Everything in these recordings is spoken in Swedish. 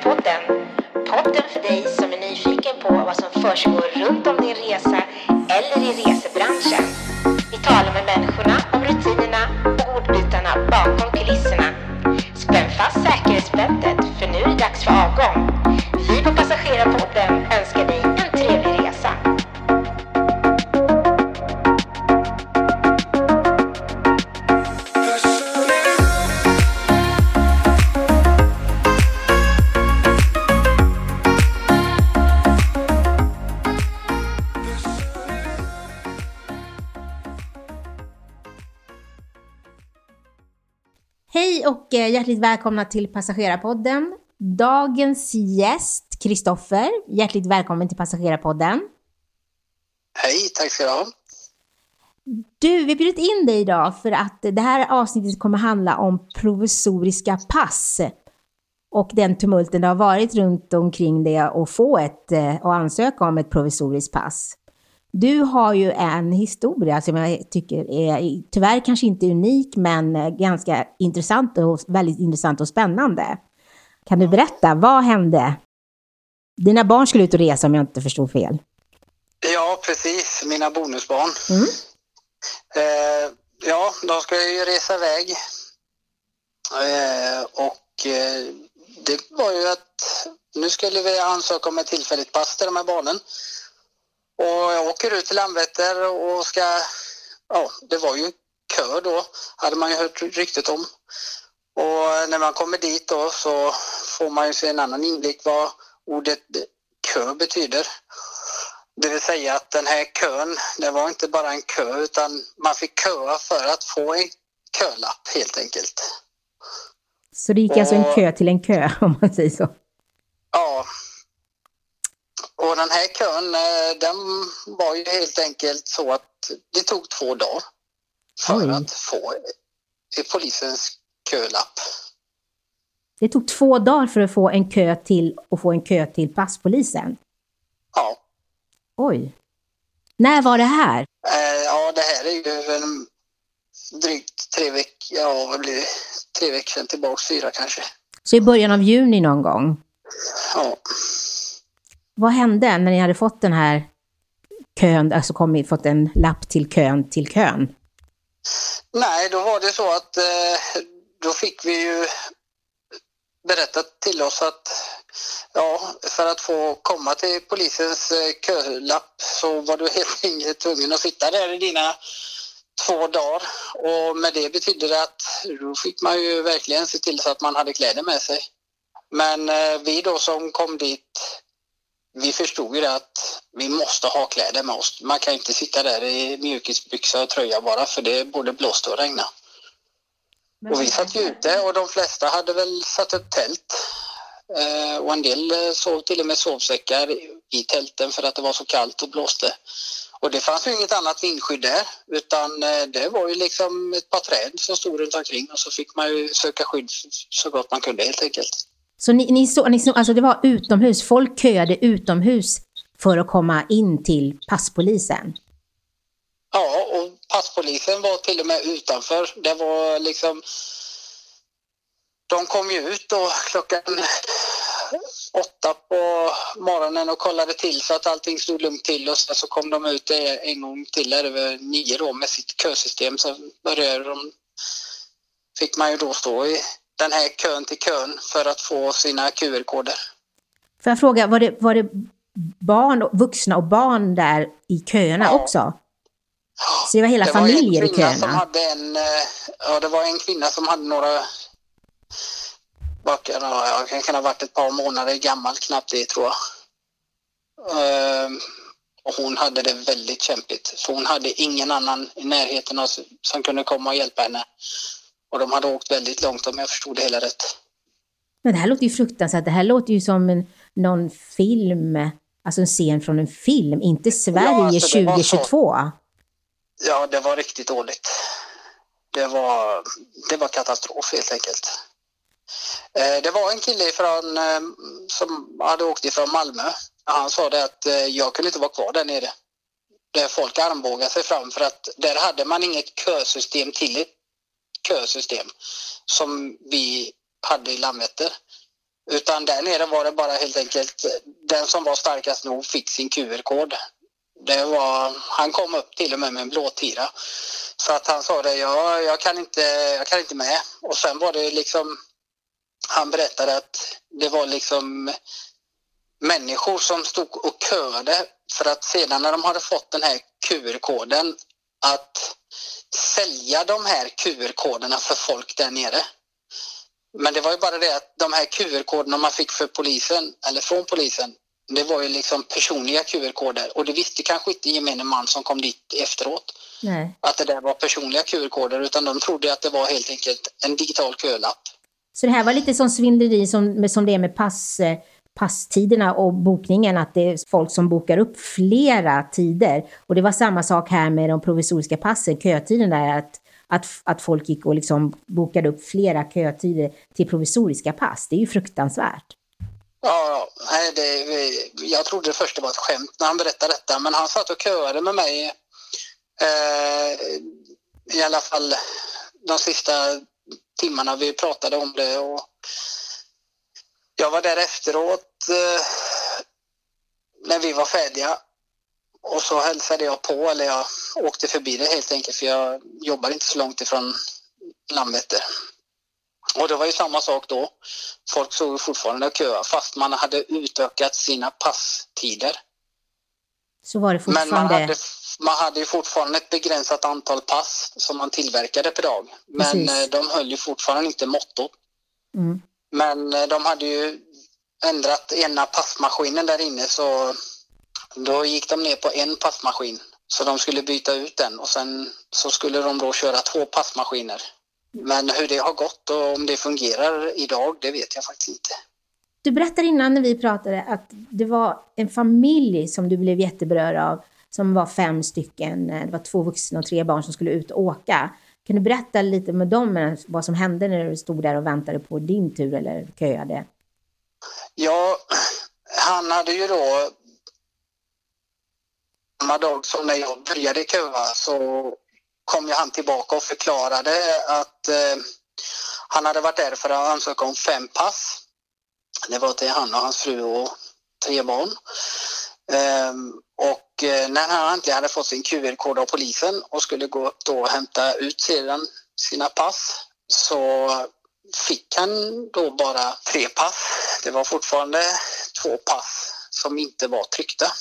Passagerarpodden. Podden för dig som är nyfiken på vad som försiggår runt om din resa eller i resebranschen. Eh, hjärtligt välkomna till Passagerarpodden. Dagens gäst, Kristoffer. Hjärtligt välkommen till Passagerarpodden. Hej, tack ska du ha. Du, vi har bjudit in dig idag för att det här avsnittet kommer handla om provisoriska pass och den tumulten det har varit runt omkring det och få ett eh, och ansöka om ett provisoriskt pass. Du har ju en historia som jag tycker är tyvärr kanske inte unik men ganska intressant och väldigt intressant och spännande. Kan du berätta, vad hände? Dina barn skulle ut och resa om jag inte förstod fel. Ja, precis. Mina bonusbarn. Mm. Eh, ja, de ska ju resa iväg. Eh, och eh, det var ju att nu skulle vi ansöka om ett tillfälligt pass till de här barnen. Och jag åker ut till Landvetter och ska, ja, det var ju kö då, hade man ju hört ryktet om. Och när man kommer dit då så får man ju se en annan inblick vad ordet kö betyder. Det vill säga att den här kön, det var inte bara en kö utan man fick köa för att få en kölapp helt enkelt. Så det gick alltså en kö till en kö om man säger så. Den här kön, eh, den var ju helt enkelt så att det tog två dagar för Oj. att få polisens kölapp. Det tog två dagar för att få en kö till och få en kö till passpolisen. Ja. Oj. När var det här? Eh, Ja, det här är ju en drygt tre veckor, ja vad blir det? Tre veckor sedan tillbaks, fyra kanske. Så i början av juni någon gång. Ja. Vad hände när ni hade fått den här kön, alltså kommit, fått en lapp till kön till kön? Nej, då var det så att eh, då fick vi ju berättat till oss att ja, för att få komma till polisens eh, kölapp så var du helt enkelt tvungen att sitta där i dina två dagar och med det betydde det att då fick man ju verkligen se till så att man hade kläder med sig. Men eh, vi då som kom dit, vi förstod ju att vi måste ha kläder med oss. Man kan inte sitta där i mjukisbyxa och tröja bara för det både blåste och regnade. Och vi satt ju ute och de flesta hade väl satt upp tält. Eh, och en del eh, sov till och med sovsäckar i tälten för att det var så kallt och blåste. Och det fanns ju inget annat vindskydd där utan eh, det var ju liksom ett par träd som stod runt omkring och så fick man ju söka skydd så gott man kunde helt enkelt. Så ni, ni så, ni så, alltså det var utomhus, folk köade utomhus för att komma in till passpolisen? Ja, och passpolisen var till och med utanför. Det var liksom... De kom ju ut då klockan åtta på morgonen och kollade till så att allting stod lugnt till och sen så kom de ut en gång till där över nio då med sitt kösystem. Så började de... Fick man ju då stå i den här kön till kön för att få sina QR-koder. Får jag fråga, var det, var det barn, vuxna och barn där i köerna Ja. också? Så det var hela det familjer var i en kvinna som köerna? hade en, eh, ja det var en kvinna som hade några, vad kan, ja, det kan ha varit ett par månader gammal, knappt det tror jag. Ehm, och hon hade det väldigt kämpigt. Så hon hade ingen annan i närheten som kunde komma och hjälpa henne. Och de hade åkt väldigt långt om jag förstod det hela rätt. Men det här låter ju fruktansvärt. Det här låter ju som en, någon film, alltså en scen från en film, inte Sverige alltså, det var så. 2022. Ja, det var riktigt dåligt. Det var, det var katastrof helt enkelt. Eh, Det var en kille från, eh, som hade åkt ifrån Malmö. Han sa det att eh, jag kunde inte vara kvar där nere. Där folk armbågade sig fram för att där hade man inget kösystem till kösystem som vi hade i Landvetter. Utan där nere var det bara helt enkelt den som var starkast nog fick sin QR-kod. Det var, han kom upp till och med med en blåtira. Så att han sa det, Ja, jag, kan inte, jag kan inte med. Och sen var det liksom, han berättade att det var liksom människor som stod och köade för att sedan när de hade fått den här QR-koden att sälja de här QR-koderna för folk där nere. Men det var ju bara det att de här QR-koderna man fick för polisen, eller från polisen, det var ju liksom personliga QR-koder och det visste kanske inte gemene man som kom dit efteråt. Nej. Att det där var personliga QR-koder utan de trodde att det var helt enkelt en digital kölapp. Så det här var lite som svindleri som, som det är med pass, eh, passtiderna och bokningen, att det är folk som bokar upp flera tider. Och det var samma sak här med de provisoriska passen, kötiden där, att, att, att folk gick och liksom bokade upp flera kötider till provisoriska pass. Det är ju fruktansvärt. Ja, nej, det, jag trodde först det var ett skämt när han berättade detta, men han satt och köade med mig eh, i alla fall de sista timmarna vi pratade om det. Och jag var där efteråt eh, när vi var färdiga och så hälsade jag på, eller jag åkte förbi det helt enkelt för jag jobbar inte så långt ifrån Landvetter. Och det var ju samma sak då. Folk såg fortfarande och köa fast man hade utökat sina passtider. Så var det fortfarande? Men man hade, man hade ju fortfarande ett begränsat antal pass som man tillverkade per dag. Men Precis. Eh, de höll ju fortfarande inte mottot. Mm. Men eh, de hade ju ändrat ena passmaskinen där inne så då gick de ner på en passmaskin. Så de skulle byta ut den och sen så skulle de då köra två passmaskiner. Men hur det har gått och om det fungerar idag, det vet jag faktiskt inte. Du berättade innan när vi pratade att det var en familj som du blev jätteberörd av, som var fem stycken. Eh, det var två vuxna och tre barn som skulle ut och åka. Kan du berätta lite med dem eh, vad som hände när du stod där och väntade på din tur eller köade? Ja, han hade ju då samma dag som när jag började köa så kom ju han tillbaka och förklarade att eh, han hade varit där för att ansöka om fem pass. Det var till han och hans fru och tre barn. Ehm, och eh, när han äntligen hade fått sin QR-kod av polisen och skulle gå då och hämta ut sedan sina pass så fick han då bara tre pass. Det var fortfarande två pass som inte var tryckta.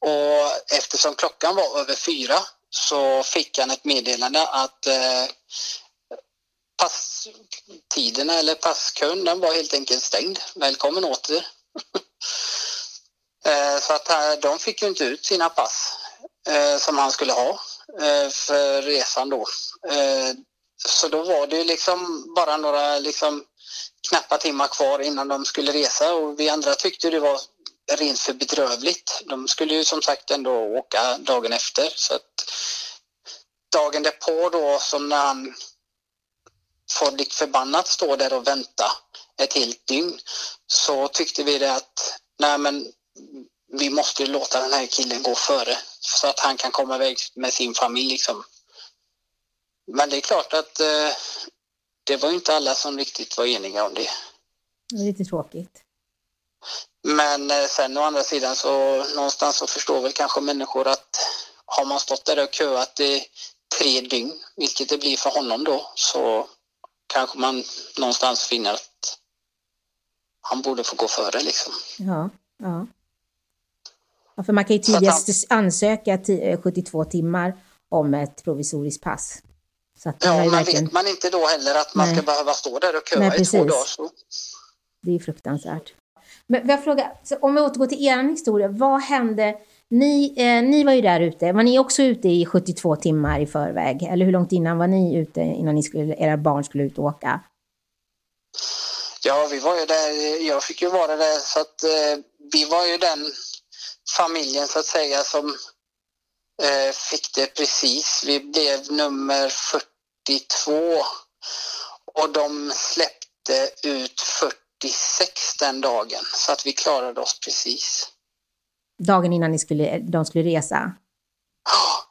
Och eftersom klockan var över fyra så fick han ett meddelande att eh, passtiderna eller passkön den var helt enkelt stängd. Välkommen åter. Eh, så att de fick ju inte ut sina pass eh, som han skulle ha eh, för resan då. Så då var det liksom bara några liksom knappa timmar kvar innan de skulle resa och vi andra tyckte det var rent för bedrövligt. De skulle ju som sagt ändå åka dagen efter så att dagen därpå då som när han får lik förbannat stå där och vänta ett helt dygn så tyckte vi det att nej men vi måste låta den här killen gå före så att han kan komma iväg med sin familj liksom. Men det är klart att eh, det var inte alla som riktigt var eniga om det. Det är lite tråkigt. Men eh, sen å andra sidan så någonstans så förstår väl kanske människor att har man stått där och köat i tre dygn, vilket det blir för honom då, så kanske man någonstans finner att han borde få gå före liksom. Ja, ja. Ja för man kan ju tidigast han, ansöka 72 timmar om ett provisoriskt pass. Så att ja, men verkligen... vet man inte då heller att man Nej. ska behöva stå där och köa i två dagar. Så. Det är fruktansvärt. Men jag frågar, om vi återgår till er historia, vad hände? Ni, eh, ni var ju där ute, var ni också ute i 72 timmar i förväg? Eller hur långt innan var ni ute innan ni skulle, era barn skulle ut och åka? Ja, vi var ju där, jag fick ju vara där så att eh, vi var ju den familjen så att säga som eh, fick det precis. Vi blev nummer 42 och de släppte ut 40 46 den dagen, så att vi klarade oss precis. Dagen innan ni skulle, de skulle resa? Ja,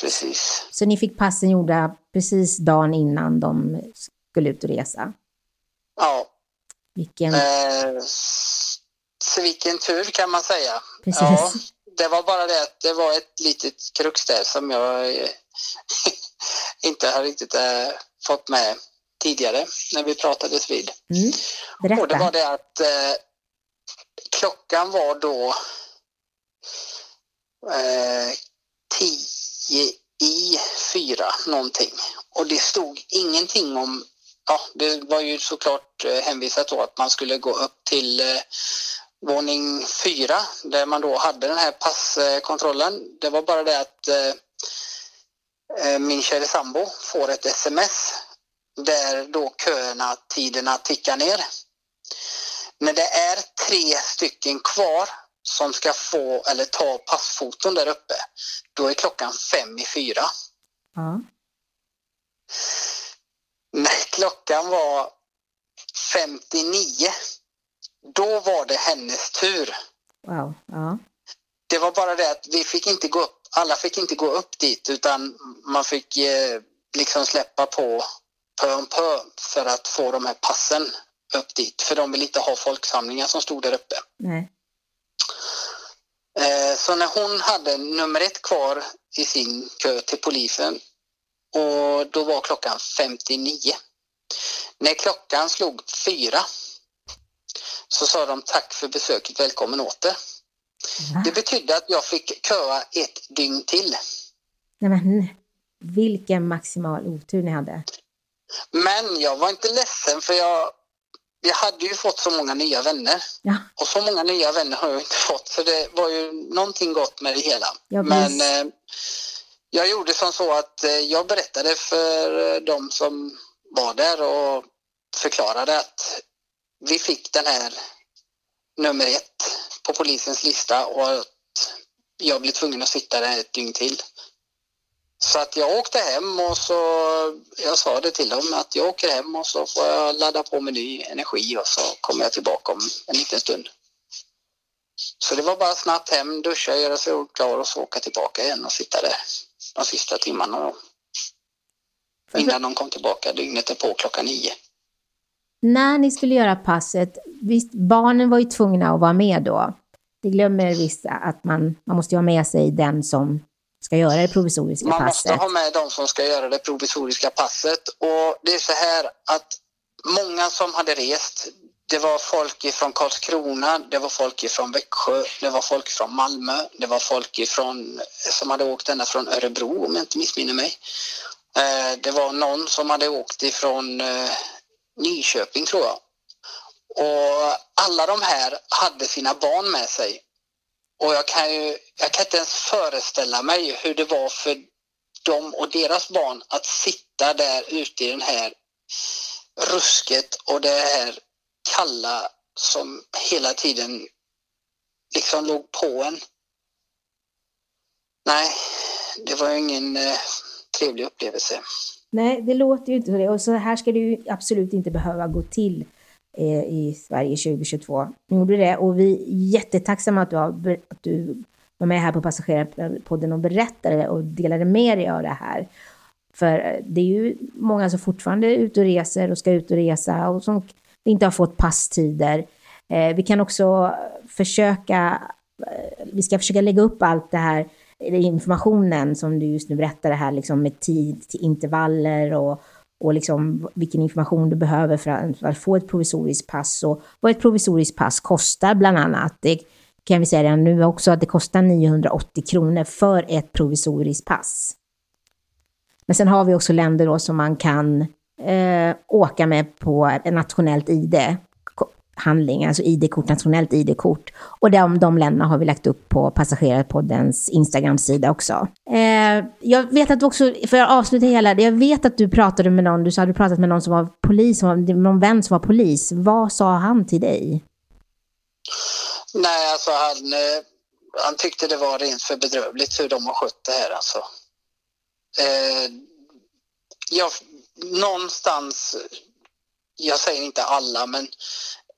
precis. Så ni fick passen gjorda precis dagen innan de skulle ut och resa? Ja. Vilken... Eh, så vilken tur kan man säga. Precis. Ja, det var bara det att det var ett litet krux där som jag eh, inte har riktigt eh, fått med tidigare när vi pratades vid. Mm. Och det var det att eh, klockan var då eh, tio i fyra någonting. Och det stod ingenting om, ja det var ju såklart hänvisat då att man skulle gå upp till våning fyra där man då hade den här passkontrollen. Det var bara det att eh, eh, min kära sambo får ett sms där då köerna, tiderna tickar ner. När det är tre stycken kvar som ska få eller ta passfoton där uppe, då är klockan fem i fyra. Ja. När klockan var 59, då var det hennes tur. Wow. Ja. Det var bara det att vi fick inte gå upp, alla fick inte gå upp dit utan man fick eh, liksom släppa på pö om pö för att få de här passen upp dit. För de vill inte ha folksamlingar som stod där uppe. Nej. Eh, Så när hon hade nummer ett kvar i sin kö till polisen och då var klockan 59. När klockan slog fyra så sa de tack för besöket, välkommen åter. Va? Det betydde att jag fick köa ett dygn till. Nej, men, vilken maximal otur ni hade. Men jag var inte ledsen för jag, jag hade ju fått så många nya vänner. Ja. Och så många nya vänner har jag inte fått så det var ju någonting gott med det hela. Ja, Men eh, jag gjorde som så att eh, jag berättade för eh, de som var där och förklarade att vi fick den här nummer ett på polisens lista och att jag blev tvungen att sitta där ett dygn till. Så att jag åkte hem och så, jag sa det till dem att jag åker hem och så får jag ladda på med ny energi och så kommer jag tillbaka om en liten stund. Så det var bara snabbt hem, duscha, göra sig klar och så åka tillbaka igen och sitta där de sista timmarna. Innan de kom tillbaka dygnet är på klockan nio. När ni skulle göra passet, visst, barnen var ju tvungna att vara med då. Det glömmer vissa att man, man måste ha med sig den som ska göra det provisoriska Man måste passet. ha med de som ska göra det provisoriska passet och det är så här att många som hade rest, det var folk ifrån Karlskrona, det var folk ifrån Växjö, det var folk från Malmö, det var folk ifrån, som hade åkt ända från Örebro om jag inte missminner mig. Eh, Det var någon som hade åkt ifrån eh, Nyköping tror jag. Och alla de här hade sina barn med sig. Och jag kan ju, jag kan inte ens föreställa mig hur det var för dem och deras barn att sitta där ute i den här rusket och det här kalla som hela tiden liksom låg på en. Nej, det var ju ingen eh, trevlig upplevelse. Nej, det låter ju inte så. det. Och så här ska det ju absolut inte behöva gå till eh, i Sverige 2022. Nu gjorde det och vi är jättetacksamma att du, har, att du var med här på Passagerarpodden och berättade och delade med dig av det här. För eh, det är ju många som fortfarande är ute och reser och ska ut och resa och som inte har fått passtider. Eh, vi kan också försöka, eh, vi ska försöka lägga upp allt det här informationen som du just nu berättade här, liksom med tid till intervaller och, och liksom vilken information du behöver för att, för att få ett provisoriskt pass och vad ett provisoriskt pass kostar bland annat. Det kan vi säga redan nu också att det kostar 980 kronor för ett provisoriskt pass. Men sen har vi också länder då som man kan eh, åka med på ett nationellt ID handling, alltså ID-kort, nationellt ID-kort. Och de, de länderna har vi lagt upp på Passagerarpoddens Instagram-sida också. Eh, jag vet att du också, för att avsluta hela, jag vet att du pratade med någon, du sa att du pratat med någon som var polis, som var, någon vän som var polis. Vad sa han till dig? Nej, alltså han, eh, han tyckte det var rent för bedrövligt hur de har skött det här alltså. Eh, jag, någonstans, jag säger inte alla, men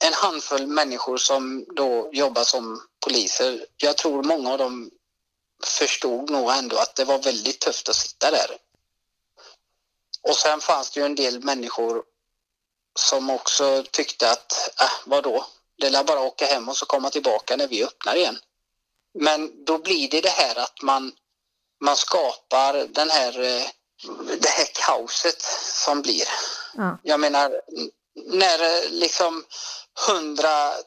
en handfull människor som då jobbar som poliser. Jag tror många av dem förstod nog ändå att det var väldigt tufft att sitta där. Och sen fanns det ju en del människor som också tyckte att, äh, vadå, det lär bara åka hem och så komma tillbaka när vi öppnar igen. Men då blir det det här att man, man skapar den här, eh, det här kaoset som blir. Ja. Jag menar, när eh, liksom 130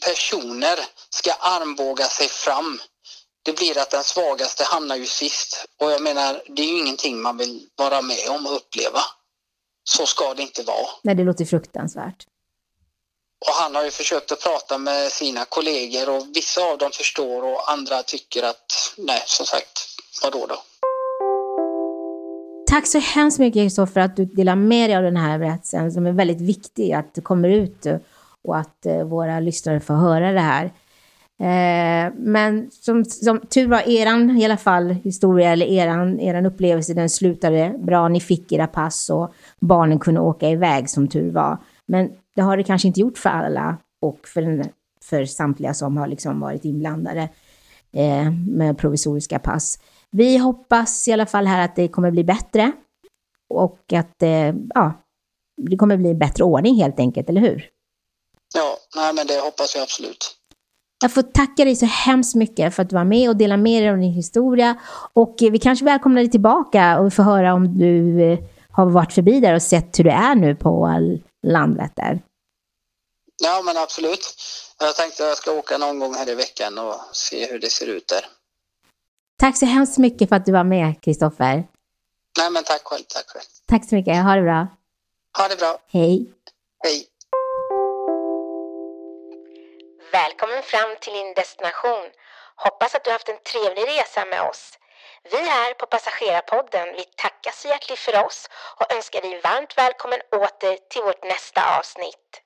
personer ska armbåga sig fram det blir att den svagaste hamnar ju sist. Och jag menar, det är ju ingenting man vill vara med om och uppleva. Så ska det inte vara. Nej, det låter fruktansvärt. Och han har ju försökt att prata med sina kollegor och vissa av dem förstår och andra tycker att nej, som sagt, vadå då? Tack så hemskt mycket Kristoffer att du delar med dig av den här berättelsen som är väldigt viktig att det kommer ut och att eh, våra lyssnare får höra det här. Eh, men som, som tur var, eran i alla fall historia eller eran, eran upplevelse den slutade bra. Ni fick era pass och barnen kunde åka iväg som tur var. Men det har det kanske inte gjort för alla och för, för samtliga som har liksom varit inblandade eh, med provisoriska pass. Vi hoppas i alla fall här att det kommer bli bättre och att eh, ja, det kommer bli bättre ordning helt enkelt, eller hur? Ja, nej, men det hoppas jag absolut. Jag får tacka dig så hemskt mycket för att du var med och delade med dig av din historia. Och vi kanske välkomnar dig tillbaka och får höra om du eh, har varit förbi där och sett hur det är nu på Landvetter. Ja, men absolut. Jag tänkte att jag ska åka någon gång här i veckan och se hur det ser ut där. Tack så hemskt mycket för att du var med, Kristoffer. Nej, men tack själv. Tack själv. Tack så mycket. Ha det bra. Ha det bra. Hej. Hej. Välkommen fram till din destination. Hoppas att du haft en trevlig resa med oss. Vi här på Passagerarpodden, vi tackar så hjärtligt för oss och önskar dig varmt välkommen åter till vårt nästa avsnitt.